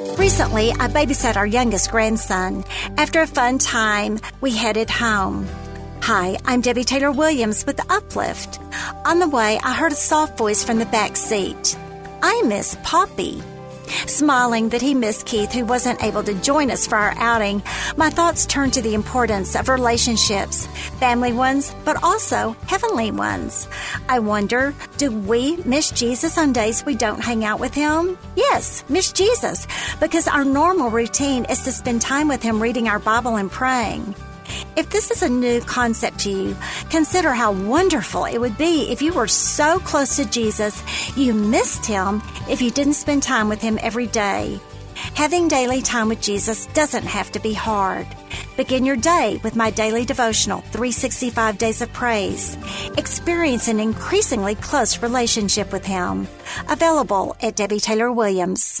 Recently, I babysat our youngest grandson. After a fun time, we headed home. Hi, I'm Debbie Taylor Williams with Uplift. On the way, I heard a soft voice from the back seat. I miss Poppy. Smiling that he missed Keith, who wasn't able to join us for our outing, my thoughts turned to the importance of relationships, family ones, but also heavenly ones. I wonder, do we miss Jesus on days we don't hang out with him? Yes, miss Jesus, because our normal routine is to spend time with him reading our Bible and praying. If this is a new concept to you, consider how wonderful it would be if you were so close to Jesus you missed him if you didn't spend time with him every day. Having daily time with Jesus doesn't have to be hard. Begin your day with my daily devotional, 365 Days of Praise. Experience an increasingly close relationship with Him. Available at Debbie Taylor Williams.